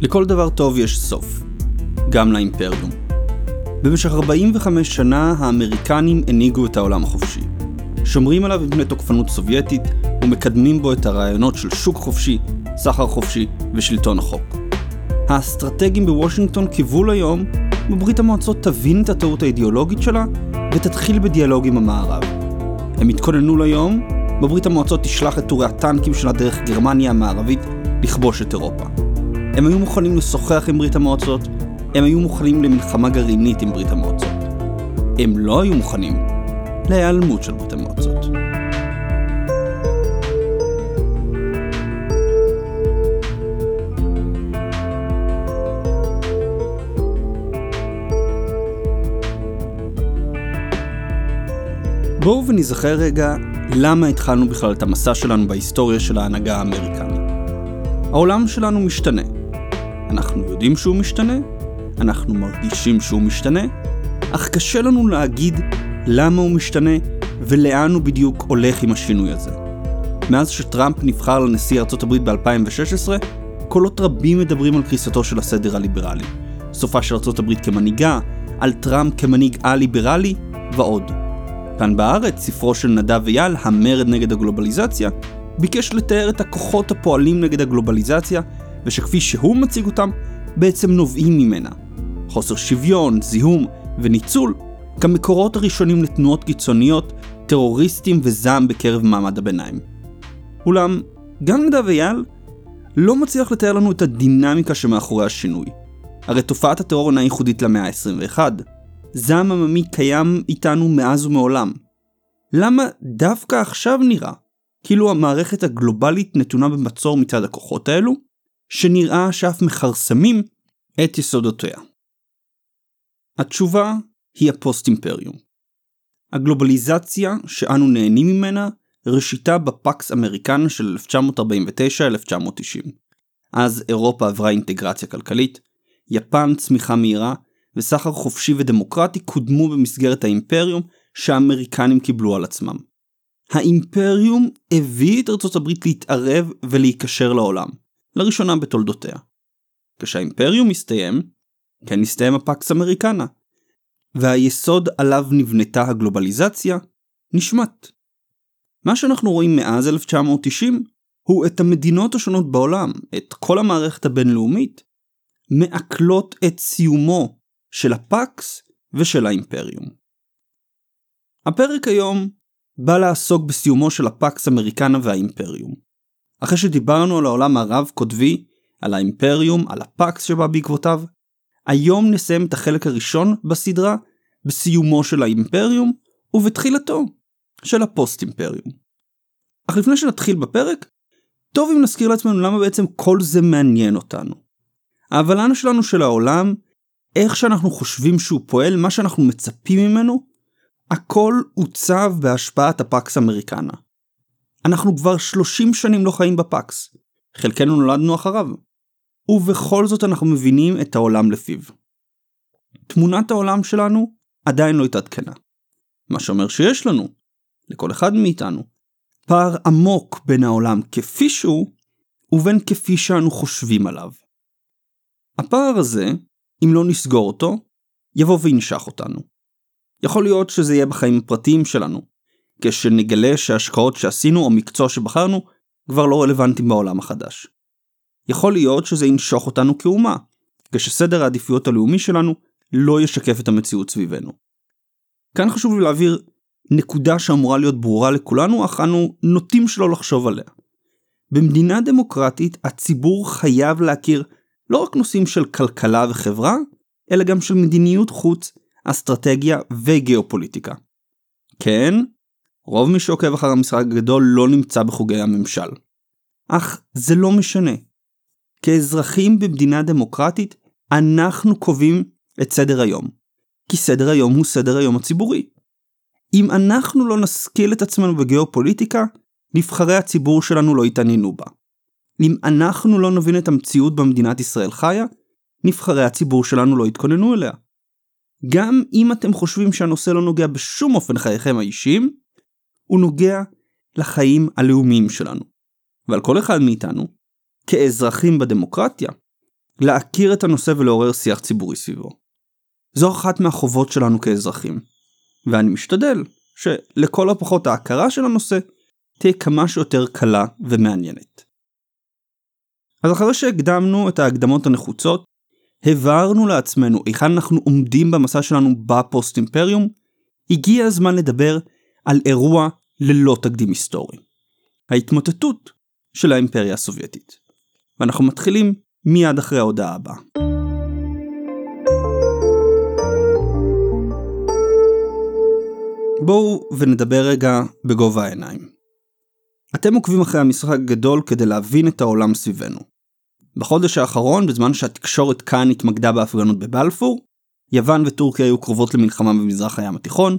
לכל דבר טוב יש סוף, גם לאימפריום. במשך 45 שנה האמריקנים הנהיגו את העולם החופשי. שומרים עליו מפני תוקפנות סובייטית ומקדמים בו את הרעיונות של שוק חופשי, סחר חופשי ושלטון החוק. האסטרטגים בוושינגטון קיוו ליום בברית המועצות תבין את הטעות האידיאולוגית שלה ותתחיל בדיאלוג עם המערב. הם התכוננו ליום בברית המועצות תשלח את טורי הטנקים שלה דרך גרמניה המערבית לכבוש את אירופה. הם היו מוכנים לשוחח עם ברית המועצות, הם היו מוכנים למלחמה גרעינית עם ברית המועצות. הם לא היו מוכנים להיעלמות של ברית המועצות. בואו ונזכר רגע למה התחלנו בכלל את המסע שלנו בהיסטוריה של ההנהגה האמריקנית. העולם שלנו משתנה. אנחנו יודעים שהוא משתנה, אנחנו מרגישים שהוא משתנה, אך קשה לנו להגיד למה הוא משתנה ולאן הוא בדיוק הולך עם השינוי הזה. מאז שטראמפ נבחר לנשיא ארצות הברית ב-2016, קולות רבים מדברים על קריסתו של הסדר הליברלי, סופה של ארצות הברית כמנהיגה, על טראמפ כמנהיג א-ליברלי ועוד. כאן בארץ, ספרו של נדב אייל, המרד נגד הגלובליזציה, ביקש לתאר את הכוחות הפועלים נגד הגלובליזציה, ושכפי שהוא מציג אותם, בעצם נובעים ממנה. חוסר שוויון, זיהום וניצול, כמקורות הראשונים לתנועות קיצוניות, טרוריסטים וזעם בקרב מעמד הביניים. אולם, גם נדב אייל לא מצליח לתאר לנו את הדינמיקה שמאחורי השינוי. הרי תופעת הטרור אינה ייחודית למאה ה-21. זעם עממי קיים איתנו מאז ומעולם. למה דווקא עכשיו נראה כאילו המערכת הגלובלית נתונה במצור מצד הכוחות האלו, שנראה שאף מכרסמים את יסודותיה? התשובה היא הפוסט-אימפריום. הגלובליזציה שאנו נהנים ממנה ראשיתה בפקס אמריקן של 1949-1990. אז אירופה עברה אינטגרציה כלכלית, יפן צמיחה מהירה, וסחר חופשי ודמוקרטי קודמו במסגרת האימפריום שהאמריקנים קיבלו על עצמם. האימפריום הביא את ארצות הברית להתערב ולהיקשר לעולם, לראשונה בתולדותיה. כשהאימפריום הסתיים, כן הסתיים הפקס אמריקנה, והיסוד עליו נבנתה הגלובליזציה נשמט. מה שאנחנו רואים מאז 1990 הוא את המדינות השונות בעולם, את כל המערכת הבינלאומית, מעכלות את סיומו של הפקס ושל האימפריום. הפרק היום בא לעסוק בסיומו של הפקס אמריקנה והאימפריום. אחרי שדיברנו על העולם הרב-קוטבי, על האימפריום, על הפקס שבא בעקבותיו, היום נסיים את החלק הראשון בסדרה בסיומו של האימפריום ובתחילתו של הפוסט-אימפריום. אך לפני שנתחיל בפרק, טוב אם נזכיר לעצמנו למה בעצם כל זה מעניין אותנו. ההבלנה שלנו של העולם איך שאנחנו חושבים שהוא פועל, מה שאנחנו מצפים ממנו, הכל עוצב בהשפעת הפקס אמריקנה. אנחנו כבר 30 שנים לא חיים בפקס, חלקנו נולדנו אחריו, ובכל זאת אנחנו מבינים את העולם לפיו. תמונת העולם שלנו עדיין לא התעדכנה. מה שאומר שיש לנו, לכל אחד מאיתנו, פער עמוק בין העולם כפי שהוא, ובין כפי שאנו חושבים עליו. הפער הזה אם לא נסגור אותו, יבוא וינשך אותנו. יכול להיות שזה יהיה בחיים הפרטיים שלנו, כשנגלה שההשקעות שעשינו או מקצוע שבחרנו כבר לא רלוונטיים בעולם החדש. יכול להיות שזה ינשוך אותנו כאומה, כשסדר העדיפויות הלאומי שלנו לא ישקף את המציאות סביבנו. כאן חשוב לי להעביר נקודה שאמורה להיות ברורה לכולנו, אך אנו נוטים שלא לחשוב עליה. במדינה דמוקרטית הציבור חייב להכיר לא רק נושאים של כלכלה וחברה, אלא גם של מדיניות חוץ, אסטרטגיה וגיאופוליטיקה. כן, רוב מי שעוקב אחר המשחק הגדול לא נמצא בחוגי הממשל. אך זה לא משנה. כאזרחים במדינה דמוקרטית, אנחנו קובעים את סדר היום. כי סדר היום הוא סדר היום הציבורי. אם אנחנו לא נשכיל את עצמנו בגיאופוליטיקה, נבחרי הציבור שלנו לא יתעניינו בה. אם אנחנו לא נבין את המציאות במדינת ישראל חיה, נבחרי הציבור שלנו לא יתכוננו אליה. גם אם אתם חושבים שהנושא לא נוגע בשום אופן לחייכם האישיים, הוא נוגע לחיים הלאומיים שלנו. ועל כל אחד מאיתנו, כאזרחים בדמוקרטיה, להכיר את הנושא ולעורר שיח ציבורי סביבו. זו אחת מהחובות שלנו כאזרחים, ואני משתדל שלכל הפחות ההכרה של הנושא תהיה כמה שיותר קלה ומעניינת. אז אחרי שהקדמנו את ההקדמות הנחוצות, הבהרנו לעצמנו היכן אנחנו עומדים במסע שלנו בפוסט אימפריום, הגיע הזמן לדבר על אירוע ללא תקדים היסטורי. ההתמוטטות של האימפריה הסובייטית. ואנחנו מתחילים מיד אחרי ההודעה הבאה. בואו ונדבר רגע בגובה העיניים. אתם עוקבים אחרי המשחק הגדול כדי להבין את העולם סביבנו. בחודש האחרון, בזמן שהתקשורת כאן התמקדה בהפגנות בבלפור, יוון וטורקיה היו קרובות למלחמה במזרח הים התיכון,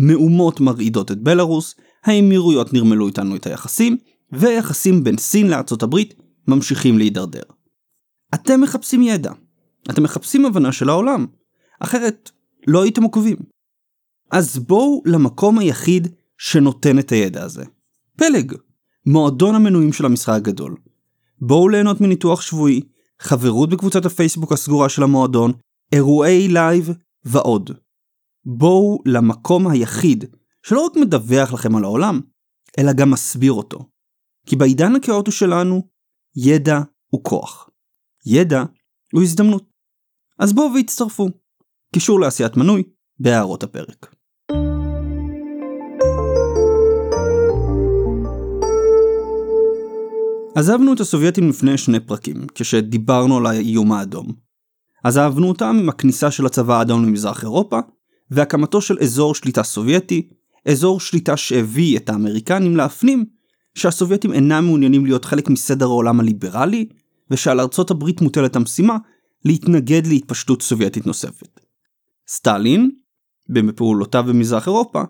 מהומות מרעידות את בלארוס, האמירויות נרמלו איתנו את היחסים, והיחסים בין סין לארצות הברית ממשיכים להידרדר. אתם מחפשים ידע, אתם מחפשים הבנה של העולם, אחרת לא הייתם עוקבים. אז בואו למקום היחיד שנותן את הידע הזה. פלג, מועדון המנויים של המשחק הגדול. בואו ליהנות מניתוח שבועי, חברות בקבוצת הפייסבוק הסגורה של המועדון, אירועי live ועוד. בואו למקום היחיד שלא רק מדווח לכם על העולם, אלא גם מסביר אותו. כי בעידן הכאוטי שלנו, ידע הוא כוח. ידע הוא הזדמנות. אז בואו והצטרפו. קישור לעשיית מנוי בהערות הפרק. עזבנו את הסובייטים לפני שני פרקים, כשדיברנו על האיום האדום. עזבנו אותם עם הכניסה של הצבא האדום למזרח אירופה, והקמתו של אזור שליטה סובייטי, אזור שליטה שהביא את האמריקנים להפנים שהסובייטים אינם מעוניינים להיות חלק מסדר העולם הליברלי, ושעל ארצות הברית מוטלת המשימה להתנגד להתפשטות סובייטית נוספת. סטלין, בפעולותיו במזרח אירופה,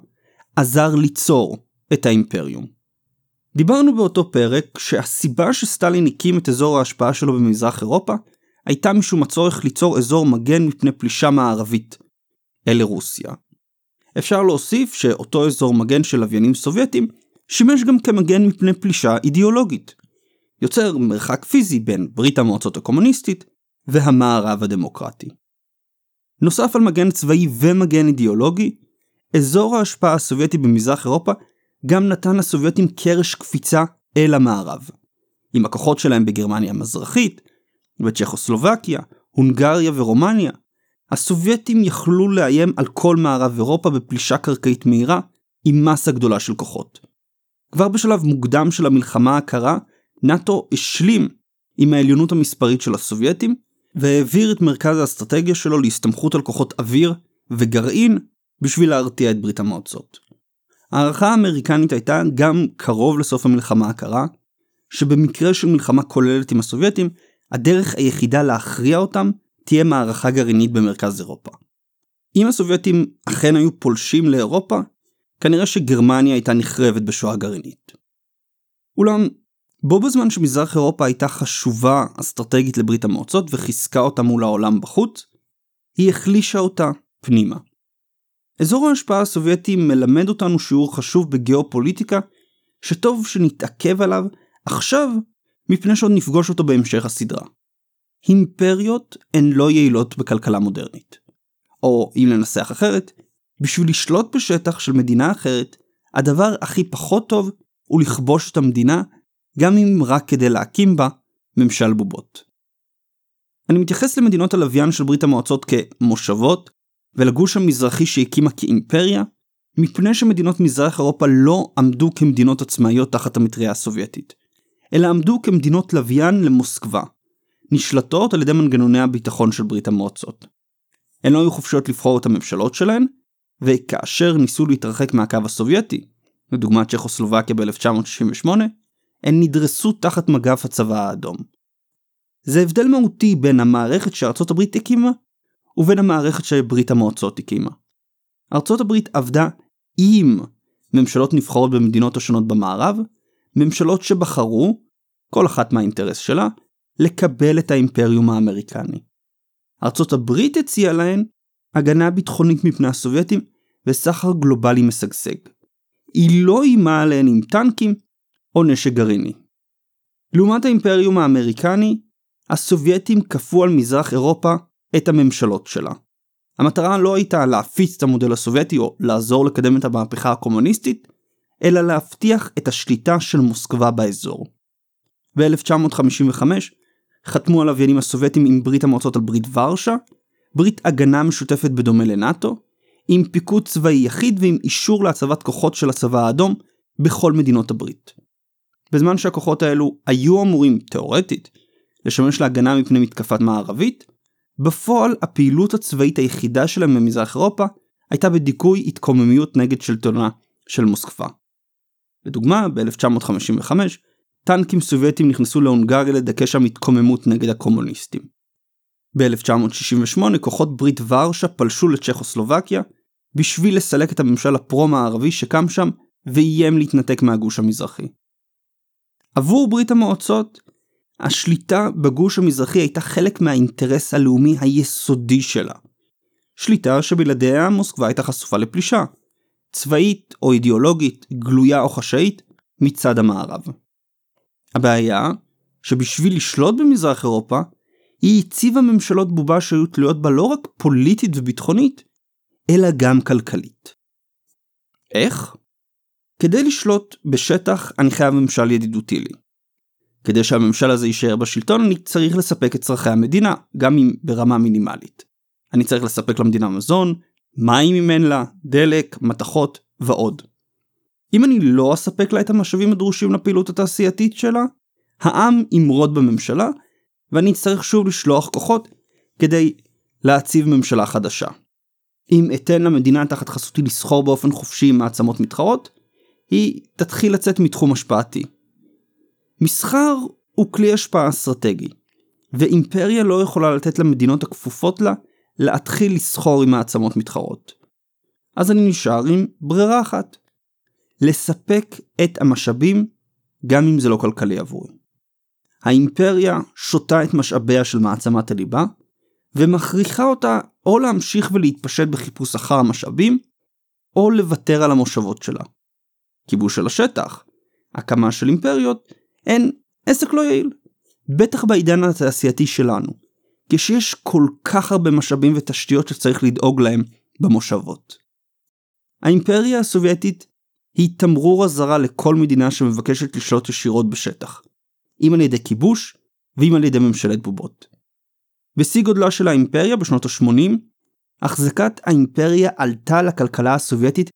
עזר ליצור את האימפריום. דיברנו באותו פרק שהסיבה שסטלין הקים את אזור ההשפעה שלו במזרח אירופה הייתה משום הצורך ליצור אזור מגן מפני פלישה מערבית אל רוסיה. אפשר להוסיף שאותו אזור מגן של לוויינים סובייטים שימש גם כמגן מפני פלישה אידיאולוגית. יוצר מרחק פיזי בין ברית המועצות הקומוניסטית והמערב הדמוקרטי. נוסף על מגן צבאי ומגן אידיאולוגי, אזור ההשפעה הסובייטי במזרח אירופה גם נתן לסובייטים קרש קפיצה אל המערב. עם הכוחות שלהם בגרמניה המזרחית, בצ'כוסלובקיה, הונגריה ורומניה, הסובייטים יכלו לאיים על כל מערב אירופה בפלישה קרקעית מהירה עם מסה גדולה של כוחות. כבר בשלב מוקדם של המלחמה הקרה, נאט"ו השלים עם העליונות המספרית של הסובייטים, והעביר את מרכז האסטרטגיה שלו להסתמכות על כוחות אוויר וגרעין בשביל להרתיע את ברית המועצות. ההערכה האמריקנית הייתה גם קרוב לסוף המלחמה הקרה, שבמקרה של מלחמה כוללת עם הסובייטים, הדרך היחידה להכריע אותם תהיה מערכה גרעינית במרכז אירופה. אם הסובייטים אכן היו פולשים לאירופה, כנראה שגרמניה הייתה נחרבת בשואה גרעינית. אולם, בו בזמן שמזרח אירופה הייתה חשובה אסטרטגית לברית המועצות וחיזקה אותה מול העולם בחוץ, היא החלישה אותה פנימה. אזור ההשפעה הסובייטי מלמד אותנו שיעור חשוב בגיאופוליטיקה, שטוב שנתעכב עליו עכשיו, מפני שעוד נפגוש אותו בהמשך הסדרה. אימפריות הן לא יעילות בכלכלה מודרנית. או אם לנסח אחרת, בשביל לשלוט בשטח של מדינה אחרת, הדבר הכי פחות טוב הוא לכבוש את המדינה, גם אם רק כדי להקים בה ממשל בובות. אני מתייחס למדינות הלוויין של ברית המועצות כמושבות, ולגוש המזרחי שהקימה כאימפריה, מפני שמדינות מזרח אירופה לא עמדו כמדינות עצמאיות תחת המטריה הסובייטית, אלא עמדו כמדינות לוויין למוסקבה, נשלטות על ידי מנגנוני הביטחון של ברית המועצות. הן לא היו חופשיות לבחור את הממשלות שלהן, וכאשר ניסו להתרחק מהקו הסובייטי, לדוגמת צ'כוסלובקיה ב-1968, הן נדרסו תחת מגף הצבא האדום. זה הבדל מהותי בין המערכת שארצות הברית הקימה, ובין המערכת שברית המועצות הקימה. ארצות הברית עבדה עם ממשלות נבחרות במדינות השונות במערב, ממשלות שבחרו, כל אחת מהאינטרס שלה, לקבל את האימפריום האמריקני. ארצות הברית הציעה להן הגנה ביטחונית מפני הסובייטים וסחר גלובלי משגשג. היא לא איימה עליהן עם טנקים או נשק גרעיני. לעומת האימפריום האמריקני, הסובייטים כפו על מזרח אירופה את הממשלות שלה. המטרה לא הייתה להפיץ את המודל הסובייטי או לעזור לקדם את המהפכה הקומוניסטית, אלא להבטיח את השליטה של מוסקבה באזור. ב-1955 חתמו הלוויינים הסובייטים עם ברית המועצות על ברית ורשה, ברית הגנה משותפת בדומה לנאט"ו, עם פיקוד צבאי יחיד ועם אישור להצבת כוחות של הצבא האדום בכל מדינות הברית. בזמן שהכוחות האלו היו אמורים, תאורטית, לשמש להגנה מפני מתקפת מערבית, בפועל הפעילות הצבאית היחידה שלהם במזרח אירופה הייתה בדיכוי התקוממיות נגד שלטונה של מוסקבה. לדוגמה, ב-1955, טנקים סובייטים נכנסו להונגריה לדכא שם התקוממות נגד הקומוניסטים. ב-1968 כוחות ברית ורשה פלשו לצ'כוסלובקיה בשביל לסלק את הממשל הפרו-מערבי שקם שם ואיים להתנתק מהגוש המזרחי. עבור ברית המועצות, השליטה בגוש המזרחי הייתה חלק מהאינטרס הלאומי היסודי שלה. שליטה שבלעדיה מוסקבה הייתה חשופה לפלישה, צבאית או אידיאולוגית, גלויה או חשאית, מצד המערב. הבעיה, שבשביל לשלוט במזרח אירופה, היא הציבה ממשלות בובה שהיו תלויות בה לא רק פוליטית וביטחונית, אלא גם כלכלית. איך? כדי לשלוט בשטח אני חייב ממשל ידידותי לי. כדי שהממשל הזה יישאר בשלטון אני צריך לספק את צרכי המדינה, גם אם ברמה מינימלית. אני צריך לספק למדינה מזון, מים אם אין לה, דלק, מתכות ועוד. אם אני לא אספק לה את המשאבים הדרושים לפעילות התעשייתית שלה, העם ימרוד בממשלה, ואני אצטרך שוב לשלוח כוחות כדי להציב ממשלה חדשה. אם אתן למדינה תחת חסותי לסחור באופן חופשי עם מעצמות מתחרות, היא תתחיל לצאת מתחום השפעתי. מסחר הוא כלי השפעה אסטרטגי, ואימפריה לא יכולה לתת למדינות הכפופות לה להתחיל לסחור עם מעצמות מתחרות. אז אני נשאר עם ברירה אחת, לספק את המשאבים גם אם זה לא כלכלי עבורי. האימפריה שותה את משאביה של מעצמת הליבה, ומכריחה אותה או להמשיך ולהתפשט בחיפוש אחר המשאבים, או לוותר על המושבות שלה. כיבוש של השטח, הקמה של אימפריות, הן עסק לא יעיל. בטח בעידן התעשייתי שלנו, כשיש כל כך הרבה משאבים ותשתיות שצריך לדאוג להם במושבות. האימפריה הסובייטית היא תמרור אזהרה לכל מדינה שמבקשת לשלוט ישירות בשטח, אם על ידי כיבוש ואם על ידי ממשלת בובות. בשיא גודלה של האימפריה בשנות ה-80, החזקת האימפריה עלתה לכלכלה הסובייטית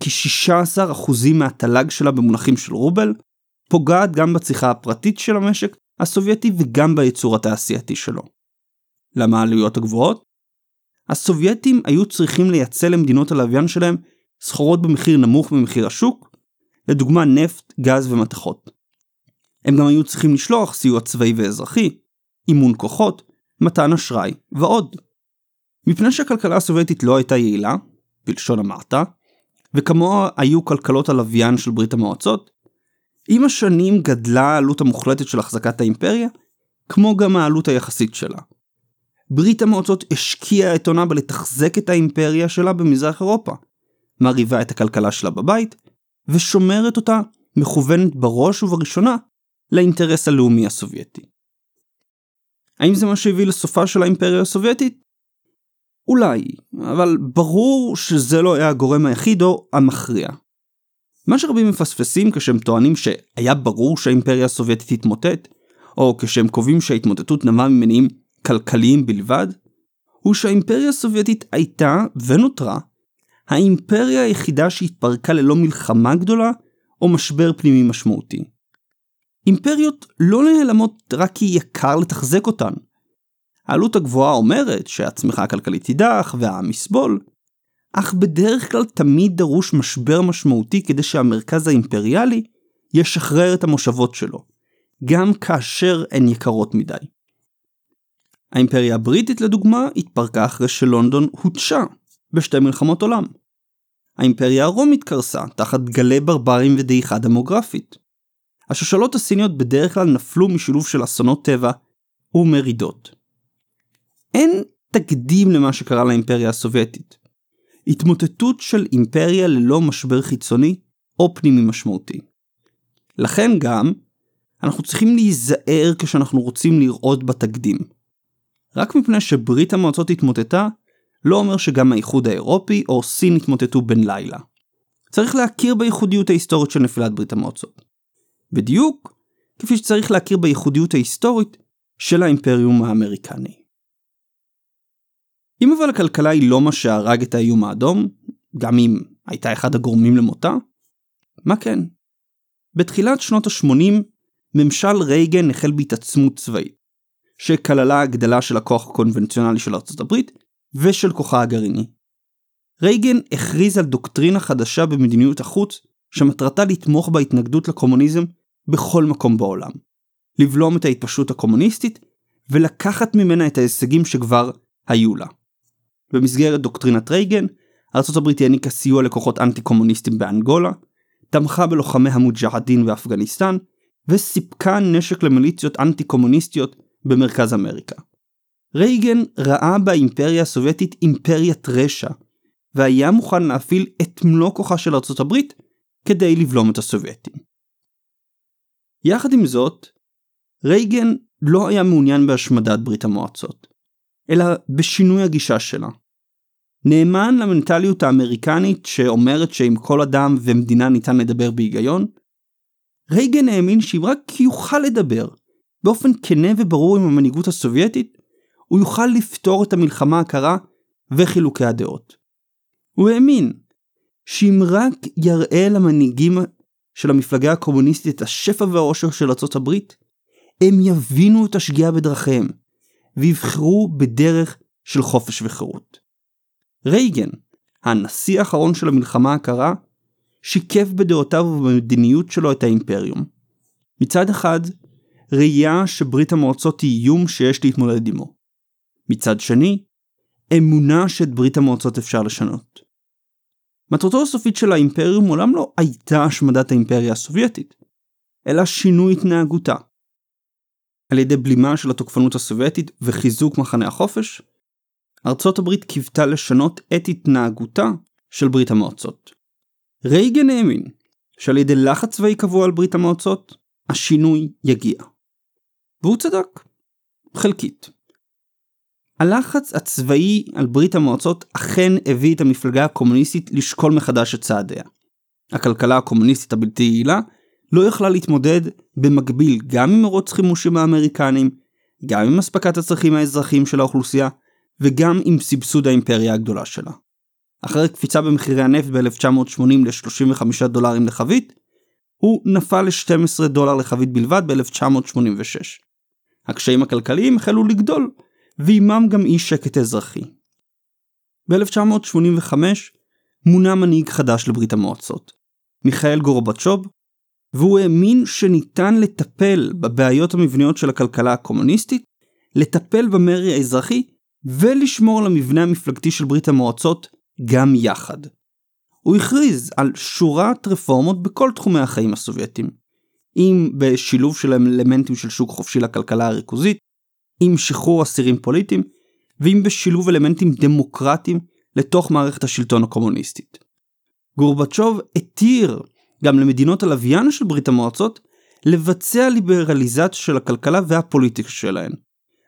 כ-16% מהתל"ג שלה במונחים של רובל, פוגעת גם בצריכה הפרטית של המשק הסובייטי וגם בייצור התעשייתי שלו. למה העלויות הגבוהות? הסובייטים היו צריכים לייצא למדינות הלוויין שלהם סחורות במחיר נמוך ממחיר השוק, לדוגמה נפט, גז ומתכות. הם גם היו צריכים לשלוח סיוע צבאי ואזרחי, אימון כוחות, מתן אשראי ועוד. מפני שהכלכלה הסובייטית לא הייתה יעילה, בלשון המעטה, וכמוה היו כלכלות הלוויין של ברית המועצות, עם השנים גדלה העלות המוחלטת של החזקת האימפריה, כמו גם העלות היחסית שלה. ברית המועצות השקיעה את עונה בלתחזק את האימפריה שלה במזרח אירופה, מרהיבה את הכלכלה שלה בבית, ושומרת אותה מכוונת בראש ובראשונה לאינטרס הלאומי הסובייטי. האם זה מה שהביא לסופה של האימפריה הסובייטית? אולי, אבל ברור שזה לא היה הגורם היחיד או המכריע. מה שרבים מפספסים כשהם טוענים שהיה ברור שהאימפריה הסובייטית תתמוטט, או כשהם קובעים שההתמוטטות נבעה ממניעים כלכליים בלבד, הוא שהאימפריה הסובייטית הייתה, ונותרה, האימפריה היחידה שהתפרקה ללא מלחמה גדולה או משבר פנימי משמעותי. אימפריות לא נעלמות רק כי יקר לתחזק אותן. העלות הגבוהה אומרת שהצמיחה הכלכלית תידח והעם יסבול, אך בדרך כלל תמיד דרוש משבר משמעותי כדי שהמרכז האימפריאלי ישחרר את המושבות שלו, גם כאשר הן יקרות מדי. האימפריה הבריטית לדוגמה התפרקה אחרי שלונדון הותשה בשתי מלחמות עולם. האימפריה הרומית קרסה תחת גלי ברברים ודעיכה דמוגרפית. השושלות הסיניות בדרך כלל נפלו משילוב של אסונות טבע ומרידות. אין תקדים למה שקרה לאימפריה הסובייטית. התמוטטות של אימפריה ללא משבר חיצוני או פנימי משמעותי. לכן גם, אנחנו צריכים להיזהר כשאנחנו רוצים לראות בתקדים. רק מפני שברית המועצות התמוטטה, לא אומר שגם האיחוד האירופי או סין התמוטטו בן לילה. צריך להכיר בייחודיות ההיסטורית של נפילת ברית המועצות. בדיוק כפי שצריך להכיר בייחודיות ההיסטורית של האימפריום האמריקני. אם אבל הכלכלה היא לא מה שהרג את האיום האדום, גם אם הייתה אחד הגורמים למותה, מה כן? בתחילת שנות ה-80, ממשל רייגן החל בהתעצמות צבאית, שכללה הגדלה של הכוח הקונבנציונלי של ארצות הברית ושל כוחה הגרעיני. רייגן הכריז על דוקטרינה חדשה במדיניות החוץ, שמטרתה לתמוך בהתנגדות לקומוניזם בכל מקום בעולם. לבלום את ההתפשטות הקומוניסטית ולקחת ממנה את ההישגים שכבר היו לה. במסגרת דוקטרינת רייגן, ארה"ב העניקה סיוע לכוחות אנטי קומוניסטים באנגולה, תמכה בלוחמי המוג'הדין באפגניסטן, וסיפקה נשק למיליציות אנטי קומוניסטיות במרכז אמריקה. רייגן ראה באימפריה הסובייטית אימפריית רשע, והיה מוכן להפעיל את מלוא כוחה של ארצות הברית כדי לבלום את הסובייטים. יחד עם זאת, רייגן לא היה מעוניין בהשמדת ברית המועצות, אלא בשינוי הגישה שלה. נאמן למנטליות האמריקנית שאומרת שעם כל אדם ומדינה ניתן לדבר בהיגיון, רייגן האמין שאם רק יוכל לדבר באופן כנה וברור עם המנהיגות הסובייטית, הוא יוכל לפתור את המלחמה הקרה וחילוקי הדעות. הוא האמין שאם רק יראה למנהיגים של המפלגה הקומוניסטית את השפע והעושר של ארצות הברית, הם יבינו את השגיאה בדרכיהם, ויבחרו בדרך של חופש וחירות. רייגן, הנשיא האחרון של המלחמה הקרה, שיקף בדעותיו ובמדיניות שלו את האימפריום. מצד אחד, ראייה שברית המועצות היא איום שיש להתמודד עמו. מצד שני, אמונה שאת ברית המועצות אפשר לשנות. מטרתו הסופית של האימפריום מעולם לא הייתה השמדת האימפריה הסובייטית, אלא שינוי התנהגותה. על ידי בלימה של התוקפנות הסובייטית וחיזוק מחנה החופש, ארצות הברית קיוותה לשנות את התנהגותה של ברית המועצות. רייגן האמין שעל ידי לחץ צבאי קבוע על ברית המועצות, השינוי יגיע. והוא צדק. חלקית. הלחץ הצבאי על ברית המועצות אכן הביא את המפלגה הקומוניסטית לשקול מחדש את צעדיה. הכלכלה הקומוניסטית הבלתי יעילה לא יכלה להתמודד במקביל גם עם מרוץ חימושים האמריקנים, גם עם אספקת הצרכים האזרחיים של האוכלוסייה, וגם עם סבסוד האימפריה הגדולה שלה. אחרי קפיצה במחירי הנפט ב-1980 ל-35 דולרים לחבית, הוא נפל ל-12 דולר לחבית בלבד ב-1986. הקשיים הכלכליים החלו לגדול, ועימם גם אי שקט אזרחי. ב-1985 מונה מנהיג חדש לברית המועצות, מיכאל גורבצ'וב, והוא האמין שניתן לטפל בבעיות המבניות של הכלכלה הקומוניסטית, לטפל במרי האזרחי ולשמור על המבנה המפלגתי של ברית המועצות גם יחד. הוא הכריז על שורת רפורמות בכל תחומי החיים הסובייטיים, אם בשילוב של אלמנטים של שוק חופשי לכלכלה הריכוזית, עם שחרור אסירים פוליטיים, ואם בשילוב אלמנטים דמוקרטיים לתוך מערכת השלטון הקומוניסטית. גורבצ'וב התיר גם למדינות הלוויין של ברית המועצות לבצע ליברליזציה של הכלכלה והפוליטיקה שלהן.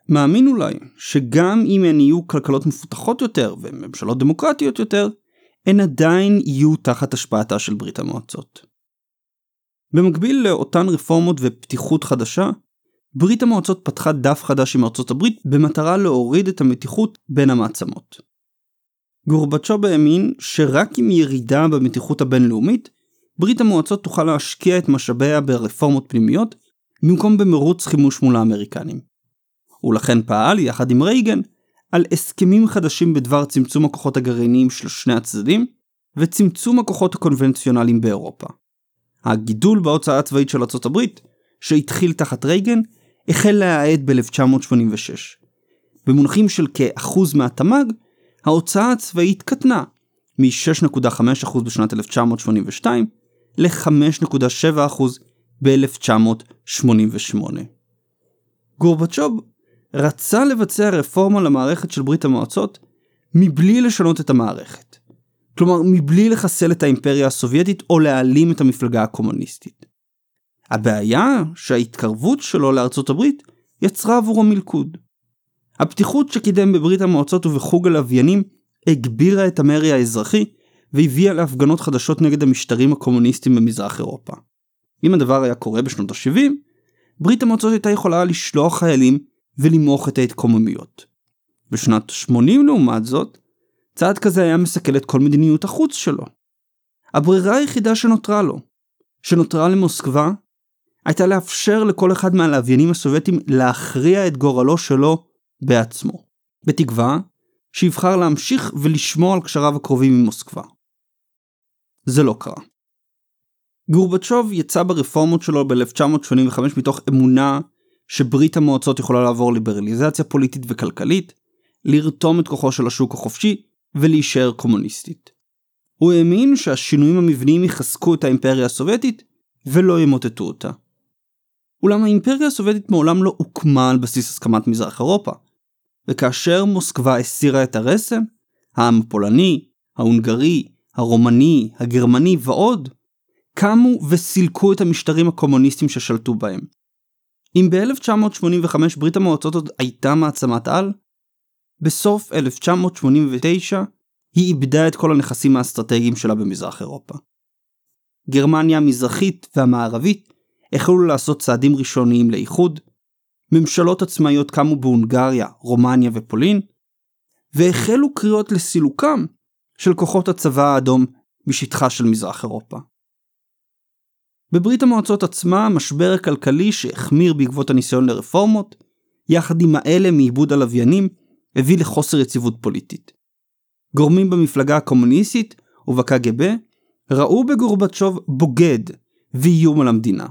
מאמין אולי שגם אם הן יהיו כלכלות מפותחות יותר וממשלות דמוקרטיות יותר, הן עדיין יהיו תחת השפעתה של ברית המועצות. במקביל לאותן רפורמות ופתיחות חדשה, ברית המועצות פתחה דף חדש עם ארצות הברית במטרה להוריד את המתיחות בין המעצמות. גורבצ'וב האמין שרק עם ירידה במתיחות הבינלאומית, ברית המועצות תוכל להשקיע את משאביה ברפורמות פנימיות, במקום במרוץ חימוש מול האמריקנים. ולכן פעל, יחד עם רייגן, על הסכמים חדשים בדבר צמצום הכוחות הגרעיניים של שני הצדדים, וצמצום הכוחות הקונבנציונליים באירופה. הגידול בהוצאה הצבאית של ארצות הברית, שהתחיל תחת רייגן, החל להאט ב-1986. במונחים של כאחוז מהתמ"ג, ההוצאה הצבאית קטנה מ-6.5% בשנת 1982 ל-5.7% ב-1988. גורבצ'וב רצה לבצע רפורמה למערכת של ברית המועצות מבלי לשנות את המערכת. כלומר, מבלי לחסל את האימפריה הסובייטית או להעלים את המפלגה הקומוניסטית. הבעיה שההתקרבות שלו לארצות הברית יצרה עבורו מלכוד. הפתיחות שקידם בברית המועצות ובחוג הלוויינים הגבירה את המרי האזרחי והביאה להפגנות חדשות נגד המשטרים הקומוניסטיים במזרח אירופה. אם הדבר היה קורה בשנות ה-70, ברית המועצות הייתה יכולה לשלוח חיילים ולמעוך את ההתקוממויות. בשנת 80 לעומת זאת, צעד כזה היה מסכל את כל מדיניות החוץ שלו. הברירה היחידה שנותרה לו, שנותרה למוסקבה, הייתה לאפשר לכל אחד מהלוויינים הסובייטים להכריע את גורלו שלו בעצמו, בתקווה שיבחר להמשיך ולשמור על קשריו הקרובים עם מוסקבה. זה לא קרה. גורבצ'וב יצא ברפורמות שלו ב-1985 מתוך אמונה שברית המועצות יכולה לעבור ליברליזציה פוליטית וכלכלית, לרתום את כוחו של השוק החופשי ולהישאר קומוניסטית. הוא האמין שהשינויים המבניים יחזקו את האימפריה הסובייטית ולא ימוטטו אותה. אולם האימפריה הסובייטית מעולם לא הוקמה על בסיס הסכמת מזרח אירופה, וכאשר מוסקבה הסירה את הרסן, העם הפולני, ההונגרי, הרומני, הגרמני ועוד, קמו וסילקו את המשטרים הקומוניסטיים ששלטו בהם. אם ב-1985 ברית המועצות עוד הייתה מעצמת על, בסוף 1989 היא איבדה את כל הנכסים האסטרטגיים שלה במזרח אירופה. גרמניה המזרחית והמערבית החלו לעשות צעדים ראשוניים לאיחוד, ממשלות עצמאיות קמו בהונגריה, רומניה ופולין, והחלו קריאות לסילוקם של כוחות הצבא האדום משטחה של מזרח אירופה. בברית המועצות עצמה, המשבר הכלכלי שהחמיר בעקבות הניסיון לרפורמות, יחד עם האלה מעיבוד הלוויינים, הביא לחוסר יציבות פוליטית. גורמים במפלגה הקומוניסטית ובקג"ב ראו בגורבצ'וב בוגד ואיום על המדינה.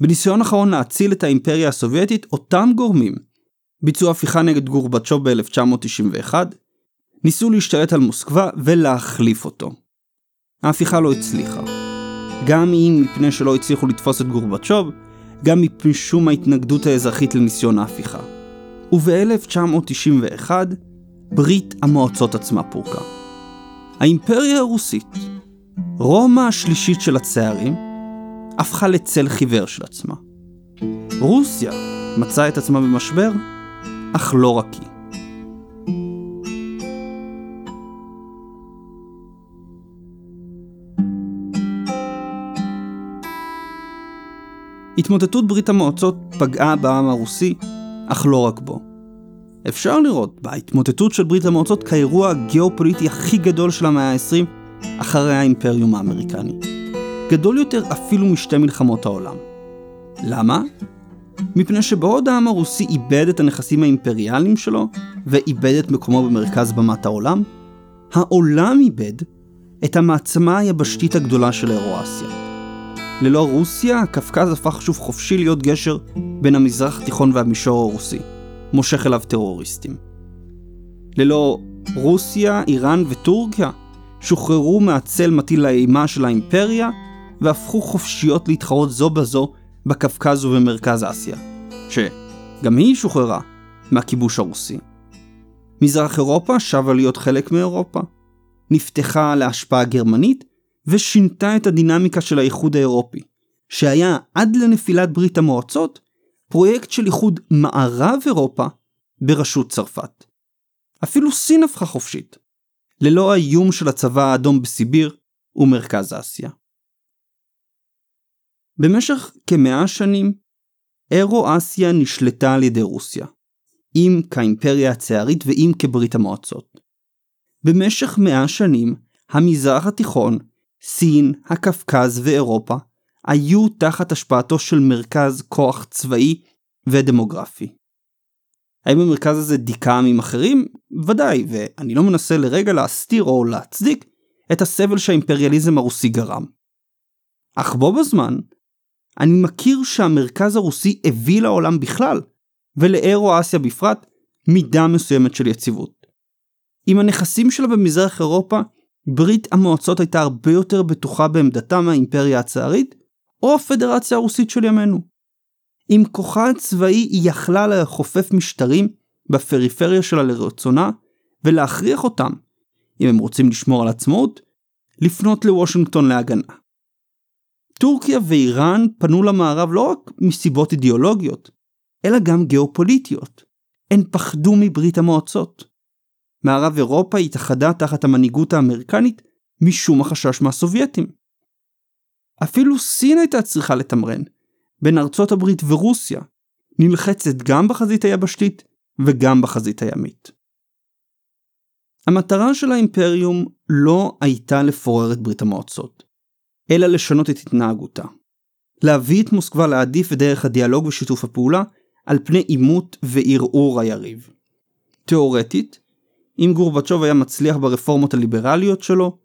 בניסיון אחרון להציל את האימפריה הסובייטית, אותם גורמים ביצעו הפיכה נגד גורבצ'וב ב-1991, ניסו להשתלט על מוסקבה ולהחליף אותו. ההפיכה לא הצליחה. גם אם מפני שלא הצליחו לתפוס את גורבצ'וב, גם מפני שום ההתנגדות האזרחית לניסיון ההפיכה. וב-1991, ברית המועצות עצמה פורקה. האימפריה הרוסית, רומא השלישית של הצערים, הפכה לצל חיוור של עצמה. רוסיה מצאה את עצמה במשבר, אך לא רק היא. התמוטטות ברית המועצות פגעה בעם הרוסי, אך לא רק בו. אפשר לראות בהתמוטטות של ברית המועצות כאירוע הגיאופוליטי הכי גדול של המאה ה-20 אחרי האימפריום האמריקני. גדול יותר אפילו משתי מלחמות העולם. למה? מפני שבעוד העם הרוסי איבד את הנכסים האימפריאליים שלו ואיבד את מקומו במרכז במת העולם, העולם איבד את המעצמה היבשתית הגדולה של אירואסיה. ללא רוסיה, הקווקז הפך שוב חופשי להיות גשר בין המזרח התיכון והמישור הרוסי. מושך אליו טרוריסטים. ללא רוסיה, איראן וטורקיה שוחררו מהצל מטיל האימה של האימפריה והפכו חופשיות להתחרות זו בזו בקווקז ובמרכז אסיה, שגם היא שוחררה מהכיבוש הרוסי. מזרח אירופה שבה להיות חלק מאירופה, נפתחה להשפעה גרמנית ושינתה את הדינמיקה של האיחוד האירופי, שהיה עד לנפילת ברית המועצות פרויקט של איחוד מערב אירופה בראשות צרפת. אפילו סין הפכה חופשית, ללא האיום של הצבא האדום בסיביר ומרכז אסיה. במשך כמאה שנים, אירו-אסיה נשלטה על ידי רוסיה, אם כאימפריה הצערית ואם כברית המועצות. במשך מאה שנים, המזרח התיכון, סין, הקווקז ואירופה היו תחת השפעתו של מרכז כוח צבאי ודמוגרפי. האם המרכז הזה דיכא עמים אחרים? ודאי, ואני לא מנסה לרגע להסתיר או להצדיק את הסבל שהאימפריאליזם הרוסי גרם. אך בו בזמן, אני מכיר שהמרכז הרוסי הביא לעולם בכלל, ולאירו-אסיה בפרט, מידה מסוימת של יציבות. עם הנכסים שלה במזרח אירופה, ברית המועצות הייתה הרבה יותר בטוחה בעמדתה מהאימפריה הצארית, או הפדרציה הרוסית של ימינו. עם כוחה הצבאי היא יכלה לכופף משטרים בפריפריה שלה לרצונה, ולהכריח אותם, אם הם רוצים לשמור על עצמאות, לפנות לוושינגטון להגנה. טורקיה ואיראן פנו למערב לא רק מסיבות אידיאולוגיות, אלא גם גיאופוליטיות. הן פחדו מברית המועצות. מערב אירופה התאחדה תחת המנהיגות האמריקנית משום החשש מהסובייטים. אפילו סין הייתה צריכה לתמרן בין ארצות הברית ורוסיה, נלחצת גם בחזית היבשתית וגם בחזית הימית. המטרה של האימפריום לא הייתה לפורר את ברית המועצות, אלא לשנות את התנהגותה. להביא את מוסקבה להעדיף את דרך הדיאלוג ושיתוף הפעולה על פני עימות וערעור היריב. תאורטית, אם גורבצ'וב היה מצליח ברפורמות הליברליות שלו,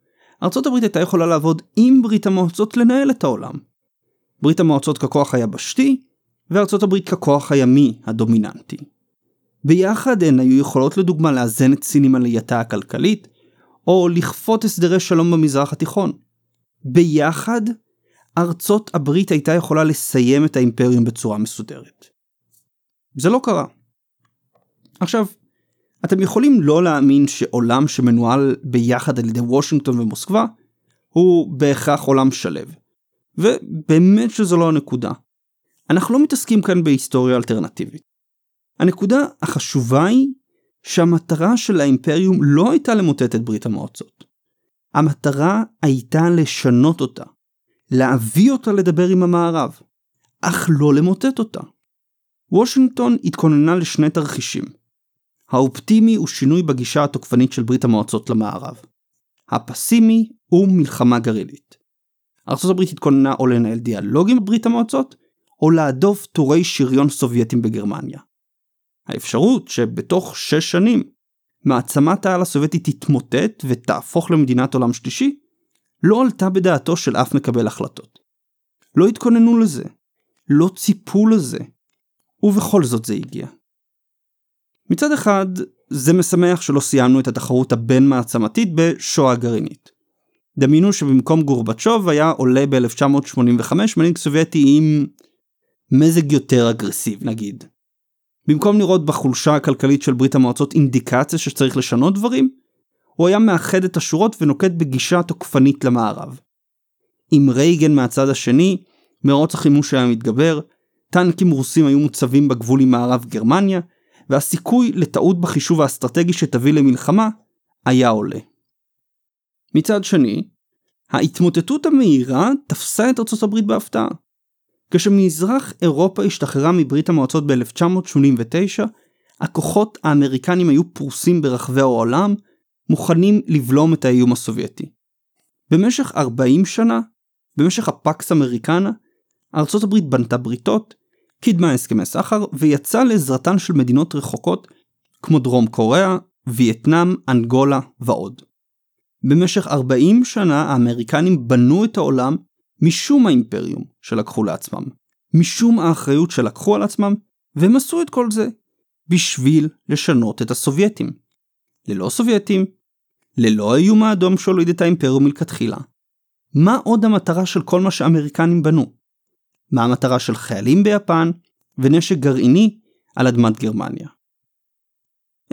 ארצות הברית הייתה יכולה לעבוד עם ברית המועצות לנהל את העולם. ברית המועצות ככוח היבשתי, וארצות הברית ככוח הימי הדומיננטי. ביחד הן היו יכולות לדוגמה לאזן את סין עם עלייתה הכלכלית, או לכפות הסדרי שלום במזרח התיכון. ביחד, ארצות הברית הייתה יכולה לסיים את האימפריום בצורה מסודרת. זה לא קרה. עכשיו, אתם יכולים לא להאמין שעולם שמנוהל ביחד על ידי וושינגטון ומוסקבה, הוא בהכרח עולם שלו. ובאמת שזו לא הנקודה. אנחנו לא מתעסקים כאן בהיסטוריה אלטרנטיבית. הנקודה החשובה היא שהמטרה של האימפריום לא הייתה למוטט את ברית המועצות. המטרה הייתה לשנות אותה, להביא אותה לדבר עם המערב, אך לא למוטט אותה. וושינגטון התכוננה לשני תרחישים. האופטימי הוא שינוי בגישה התוקפנית של ברית המועצות למערב. הפסימי הוא מלחמה גרעינית. ארה"ב התכוננה או לנהל דיאלוג עם ברית המועצות, או להדוף טורי שריון סובייטים בגרמניה. האפשרות שבתוך שש שנים מעצמת העל הסובייטית תתמוטט ותהפוך למדינת עולם שלישי, לא עלתה בדעתו של אף מקבל החלטות. לא התכוננו לזה, לא ציפו לזה, ובכל זאת זה הגיע. מצד אחד, זה משמח שלא סיימנו את התחרות הבין-מעצמתית בשואה גרעינית. דמיינו שבמקום גורבצ'וב היה עולה ב-1985 מנהיג סובייטי עם מזג יותר אגרסיב נגיד. במקום לראות בחולשה הכלכלית של ברית המועצות אינדיקציה שצריך לשנות דברים, הוא היה מאחד את השורות ונוקט בגישה תוקפנית למערב. עם רייגן מהצד השני, מרוץ החימוש היה מתגבר, טנקים רוסים היו מוצבים בגבול עם מערב גרמניה, והסיכוי לטעות בחישוב האסטרטגי שתביא למלחמה היה עולה. מצד שני, ההתמוטטות המהירה תפסה את ארצות הברית בהפתעה. כשמזרח אירופה השתחררה מברית המועצות ב-1989, הכוחות האמריקנים היו פרוסים ברחבי העולם, מוכנים לבלום את האיום הסובייטי. במשך 40 שנה, במשך הפקס אמריקנה, ארצות הברית בנתה בריתות, קידמה הסכמי סחר ויצאה לעזרתן של מדינות רחוקות כמו דרום קוריאה, וייטנאם, אנגולה ועוד. במשך 40 שנה האמריקנים בנו את העולם משום האימפריום שלקחו לעצמם, משום האחריות שלקחו על עצמם, והם עשו את כל זה בשביל לשנות את הסובייטים. ללא סובייטים, ללא האיום האדום שהוליד את האימפריום מלכתחילה. מה עוד המטרה של כל מה שאמריקנים בנו? מה המטרה של חיילים ביפן ונשק גרעיני על אדמת גרמניה?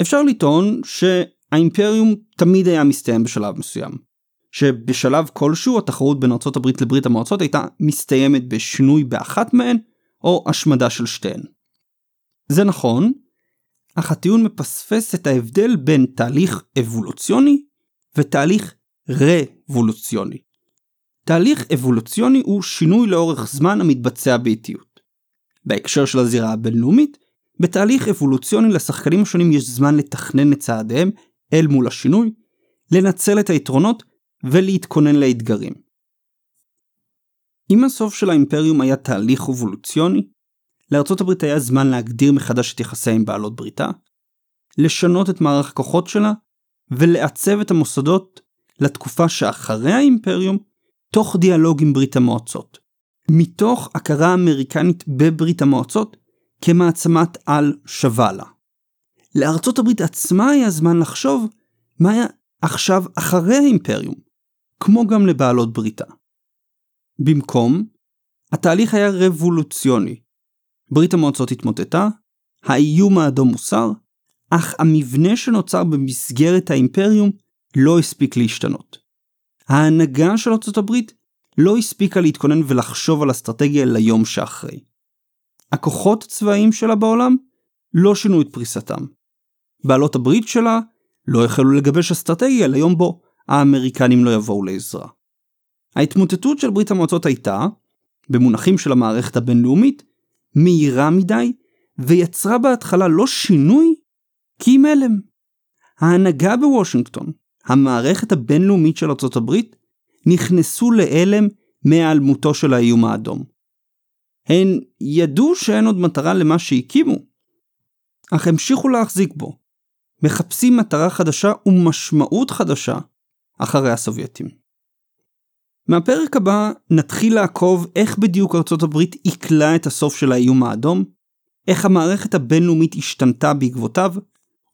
אפשר לטעון שהאימפריום תמיד היה מסתיים בשלב מסוים, שבשלב כלשהו התחרות בין ארה"ב לברית המועצות הייתה מסתיימת בשינוי באחת מהן, או השמדה של שתיהן. זה נכון, אך הטיעון מפספס את ההבדל בין תהליך אבולוציוני ותהליך רבולוציוני. תהליך אבולוציוני הוא שינוי לאורך זמן המתבצע באיטיות. בהקשר של הזירה הבינלאומית, בתהליך אבולוציוני לשחקנים השונים יש זמן לתכנן את צעדיהם אל מול השינוי, לנצל את היתרונות ולהתכונן לאתגרים. אם הסוף של האימפריום היה תהליך אבולוציוני, לארצות הברית היה זמן להגדיר מחדש את יחסיה עם בעלות בריתה, לשנות את מערך הכוחות שלה, ולעצב את המוסדות לתקופה שאחרי האימפריום, תוך דיאלוג עם ברית המועצות. מתוך הכרה אמריקנית בברית המועצות כמעצמת על שווה לה. לארצות הברית עצמה היה זמן לחשוב מה היה עכשיו אחרי האימפריום, כמו גם לבעלות בריתה. במקום, התהליך היה רבולוציוני. ברית המועצות התמוטטה, האיום האדום מוסר, אך המבנה שנוצר במסגרת האימפריום לא הספיק להשתנות. ההנהגה של ארצות הברית לא הספיקה להתכונן ולחשוב על אסטרטגיה ליום שאחרי. הכוחות הצבאיים שלה בעולם לא שינו את פריסתם. בעלות הברית שלה לא החלו לגבש אסטרטגיה ליום בו האמריקנים לא יבואו לעזרה. ההתמוטטות של ברית המועצות הייתה, במונחים של המערכת הבינלאומית, מהירה מדי, ויצרה בהתחלה לא שינוי, כי אם הלם. ההנהגה בוושינגטון, המערכת הבינלאומית של ארצות הברית, נכנסו להלם מהיעלמותו של האיום האדום. הן ידעו שאין עוד מטרה למה שהקימו, אך המשיכו להחזיק בו, מחפשים מטרה חדשה ומשמעות חדשה אחרי הסובייטים. מהפרק הבא נתחיל לעקוב איך בדיוק ארצות הברית עיכלה את הסוף של האיום האדום, איך המערכת הבינלאומית השתנתה בעקבותיו,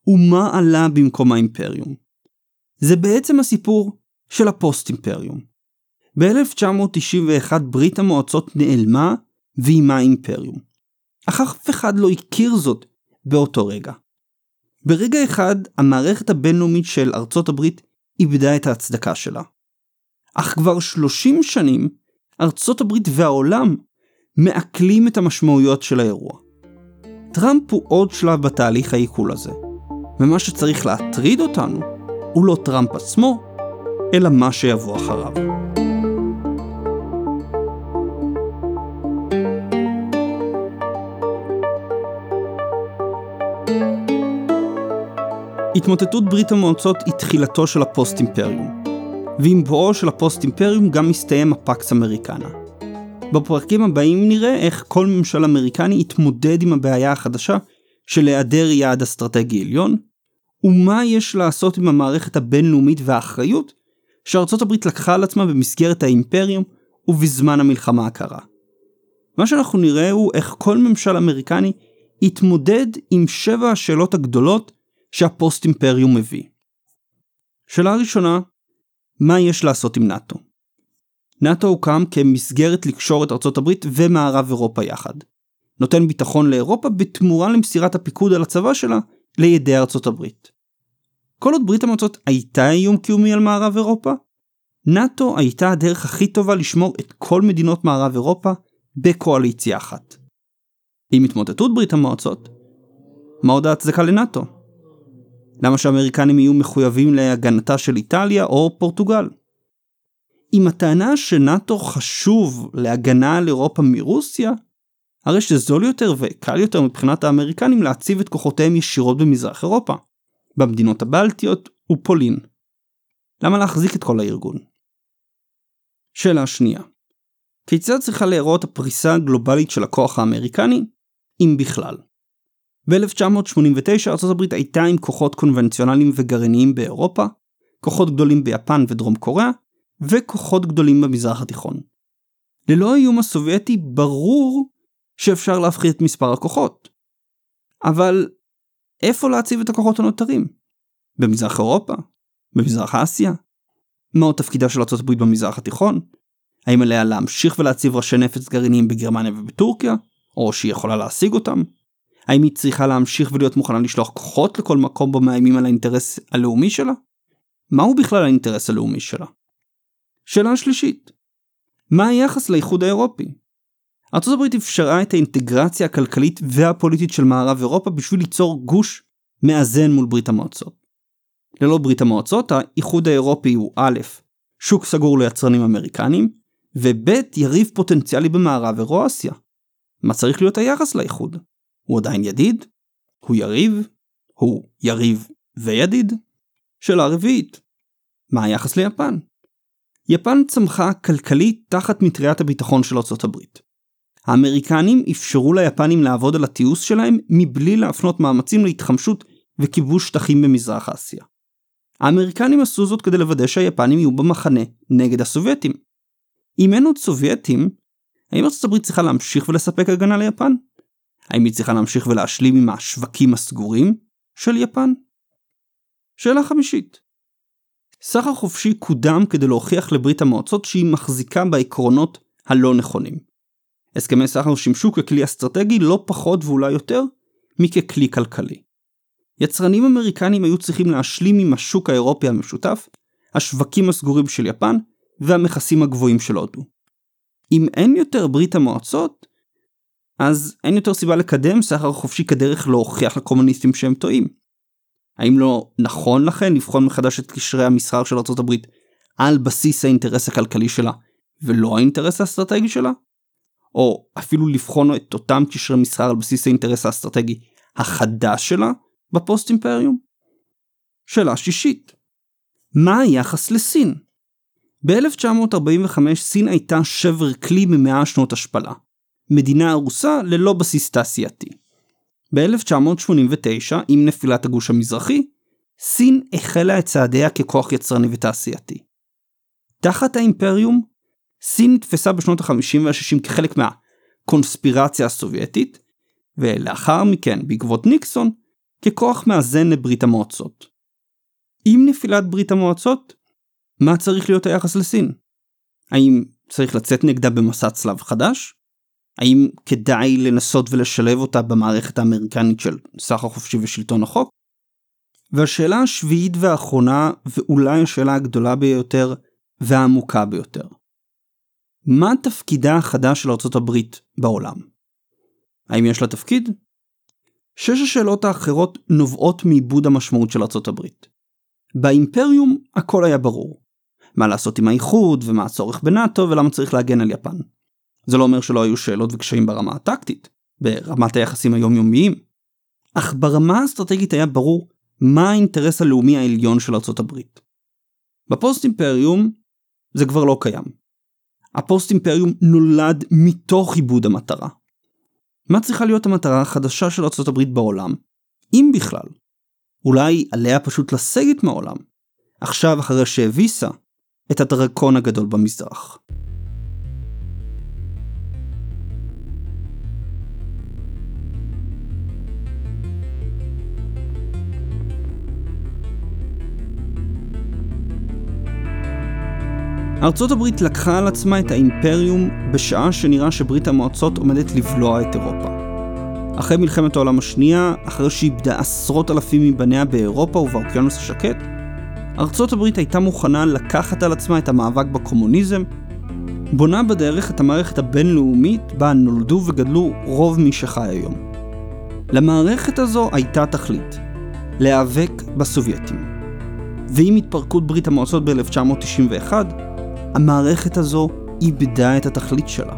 ומה עלה במקום האימפריום. זה בעצם הסיפור של הפוסט אימפריום. ב-1991 ברית המועצות נעלמה ועימה אימפריום. אך אף אחד לא הכיר זאת באותו רגע. ברגע אחד המערכת הבינלאומית של ארצות הברית איבדה את ההצדקה שלה. אך כבר 30 שנים ארצות הברית והעולם מעכלים את המשמעויות של האירוע. טראמפ הוא עוד שלב בתהליך העיכול הזה, ומה שצריך להטריד אותנו הוא לא טראמפ עצמו, אלא מה שיבוא אחריו. התמוטטות ברית המועצות היא תחילתו של הפוסט אימפריום, ועם בואו של הפוסט אימפריום גם מסתיים הפקס אמריקנה. בפרקים הבאים נראה איך כל ממשל אמריקני יתמודד עם הבעיה החדשה של היעדר יעד אסטרטגי עליון, ומה יש לעשות עם המערכת הבינלאומית והאחריות שארצות הברית לקחה על עצמה במסגרת האימפריום ובזמן המלחמה הקרה. מה שאנחנו נראה הוא איך כל ממשל אמריקני יתמודד עם שבע השאלות הגדולות שהפוסט אימפריום מביא. שאלה ראשונה, מה יש לעשות עם נאט"ו? נאט"ו הוקם כמסגרת לקשור את ארצות הברית ומערב אירופה יחד. נותן ביטחון לאירופה בתמורה למסירת הפיקוד על הצבא שלה לידי ארצות הברית. כל עוד ברית המועצות הייתה איום קיומי על מערב אירופה, נאט"ו הייתה הדרך הכי טובה לשמור את כל מדינות מערב אירופה בקואליציה אחת. עם התמוטטות ברית המועצות, מה עוד ההצדקה לנאט"ו? למה שהאמריקנים יהיו מחויבים להגנתה של איטליה או פורטוגל? אם הטענה שנאט"ו חשוב להגנה על אירופה מרוסיה, הרי שזול יותר וקל יותר מבחינת האמריקנים להציב את כוחותיהם ישירות במזרח אירופה, במדינות הבלטיות ופולין. למה להחזיק את כל הארגון? שאלה שנייה, כיצד צריכה להיראות הפריסה הגלובלית של הכוח האמריקני, אם בכלל? ב-1989 ארה"ב הייתה עם כוחות קונבנציונליים וגרעיניים באירופה, כוחות גדולים ביפן ודרום קוריאה, וכוחות גדולים במזרח התיכון. ללא האיום הסובייטי ברור שאפשר להפחית את מספר הכוחות. אבל איפה להציב את הכוחות הנותרים? במזרח אירופה? במזרח אסיה? מהו תפקידה של ארה"ב במזרח התיכון? האם עליה להמשיך ולהציב ראשי נפץ גרעיניים בגרמניה ובטורקיה? או שהיא יכולה להשיג אותם? האם היא צריכה להמשיך ולהיות מוכנה לשלוח כוחות לכל מקום בו מאיימים על האינטרס הלאומי שלה? מהו בכלל האינטרס הלאומי שלה? שאלה שלישית, מה היחס לאיחוד האירופי? ארה"ב אפשרה את האינטגרציה הכלכלית והפוליטית של מערב אירופה בשביל ליצור גוש מאזן מול ברית המועצות. ללא ברית המועצות, האיחוד האירופי הוא א', שוק סגור ליצרנים אמריקנים, וב', יריב פוטנציאלי במערב אירואסיה. מה צריך להיות היחס לאיחוד? הוא עדיין ידיד? הוא יריב? הוא יריב וידיד? שאלה רביעית, מה היחס ליפן? יפן צמחה כלכלית תחת מטריית הביטחון של ארצות הברית. האמריקנים אפשרו ליפנים לעבוד על התיעוש שלהם מבלי להפנות מאמצים להתחמשות וכיבוש שטחים במזרח אסיה. האמריקנים עשו זאת כדי לוודא שהיפנים יהיו במחנה נגד הסובייטים. אם אין עוד סובייטים, האם ארצות הברית צריכה להמשיך ולספק הגנה ליפן? האם היא צריכה להמשיך ולהשלים עם השווקים הסגורים של יפן? שאלה חמישית סחר חופשי קודם כדי להוכיח לברית המועצות שהיא מחזיקה בעקרונות הלא נכונים. הסכמי סחר שימשו ככלי אסטרטגי לא פחות ואולי יותר מככלי כלכלי. יצרנים אמריקנים היו צריכים להשלים עם השוק האירופי המשותף, השווקים הסגורים של יפן והמכסים הגבוהים של הודו. אם אין יותר ברית המועצות, אז אין יותר סיבה לקדם סחר חופשי כדרך להוכיח לקומוניסטים שהם טועים. האם לא נכון לכן לבחון מחדש את קשרי המסחר של ארה"ב על בסיס האינטרס הכלכלי שלה, ולא האינטרס האסטרטגי שלה? או אפילו לבחון את אותם קשרי מסחר על בסיס האינטרס האסטרטגי החדש שלה בפוסט אימפריום? שאלה שישית, מה היחס לסין? ב-1945 סין הייתה שבר כלי ממאה שנות השפלה. מדינה ארוסה ללא בסיס תעשייתי. ב-1989, עם נפילת הגוש המזרחי, סין החלה את צעדיה ככוח יצרני ותעשייתי. תחת האימפריום, סין נתפסה בשנות ה-50 וה-60 כחלק מהקונספירציה הסובייטית, ולאחר מכן, בעקבות ניקסון, ככוח מאזן לברית המועצות. עם נפילת ברית המועצות, מה צריך להיות היחס לסין? האם צריך לצאת נגדה במסע צלב חדש? האם כדאי לנסות ולשלב אותה במערכת האמריקנית של סחר חופשי ושלטון החוק? והשאלה השביעית והאחרונה, ואולי השאלה הגדולה ביותר והעמוקה ביותר. מה תפקידה החדש של ארצות הברית בעולם? האם יש לה תפקיד? שש השאלות האחרות נובעות מעיבוד המשמעות של ארצות הברית. באימפריום הכל היה ברור. מה לעשות עם האיחוד, ומה הצורך בנאטו, ולמה צריך להגן על יפן. זה לא אומר שלא היו שאלות וקשיים ברמה הטקטית, ברמת היחסים היומיומיים. אך ברמה האסטרטגית היה ברור מה האינטרס הלאומי העליון של ארצות הברית. בפוסט אימפריום זה כבר לא קיים. הפוסט אימפריום נולד מתוך איבוד המטרה. מה צריכה להיות המטרה החדשה של ארצות הברית בעולם, אם בכלל? אולי עליה פשוט לסגת מהעולם, עכשיו אחרי שהביסה את הדרקון הגדול במזרח. ארצות הברית לקחה על עצמה את האימפריום בשעה שנראה שברית המועצות עומדת לבלוע את אירופה. אחרי מלחמת העולם השנייה, אחרי שאיבדה עשרות אלפים מבניה באירופה ובאוקיינוס השקט, ארצות הברית הייתה מוכנה לקחת על עצמה את המאבק בקומוניזם, בונה בדרך את המערכת הבינלאומית בה נולדו וגדלו רוב מי שחי היום. למערכת הזו הייתה תכלית, להיאבק בסובייטים. ועם התפרקות ברית המועצות ב-1991, המערכת הזו איבדה את התכלית שלה.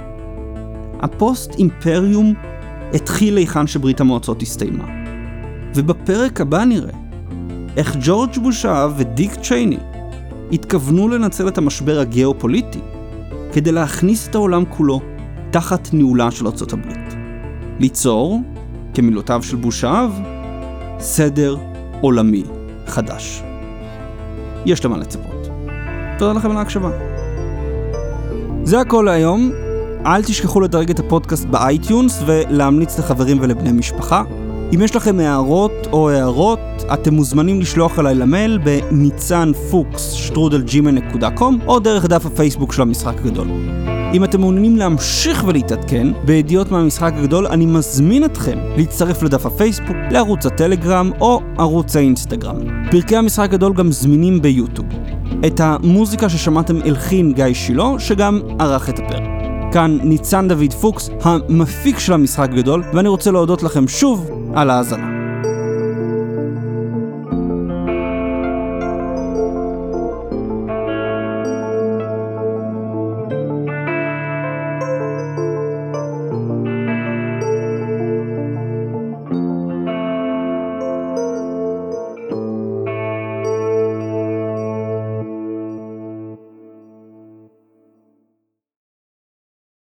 הפוסט אימפריום התחיל היכן שברית המועצות הסתיימה. ובפרק הבא נראה איך ג'ורג' בוש ודיק צ'ייני התכוונו לנצל את המשבר הגיאופוליטי כדי להכניס את העולם כולו תחת ניהולה של ארצות הברית. ליצור, כמילותיו של בוש האב, סדר עולמי חדש. יש למה לצפות. תודה לכם על ההקשבה. זה הכל להיום. אל תשכחו לדרג את הפודקאסט ב iTunes ולהמליץ לחברים ולבני משפחה. אם יש לכם הערות או הארות, אתם מוזמנים לשלוח אליי למייל בניצן פוקס שטרודל gmail.com או דרך דף הפייסבוק של המשחק הגדול. אם אתם מעוניינים להמשיך ולהתעדכן בידיעות מהמשחק הגדול, אני מזמין אתכם להצטרף לדף הפייסבוק, לערוץ הטלגרם או ערוץ האינסטגרם. פרקי המשחק הגדול גם זמינים ביוטיוב. את המוזיקה ששמעתם הלחין גיא שילה, שגם ערך את הפרק. כאן ניצן דוד פוקס, המפיק של המשחק גדול, ואני רוצה להודות לכם שוב על ההאזנה.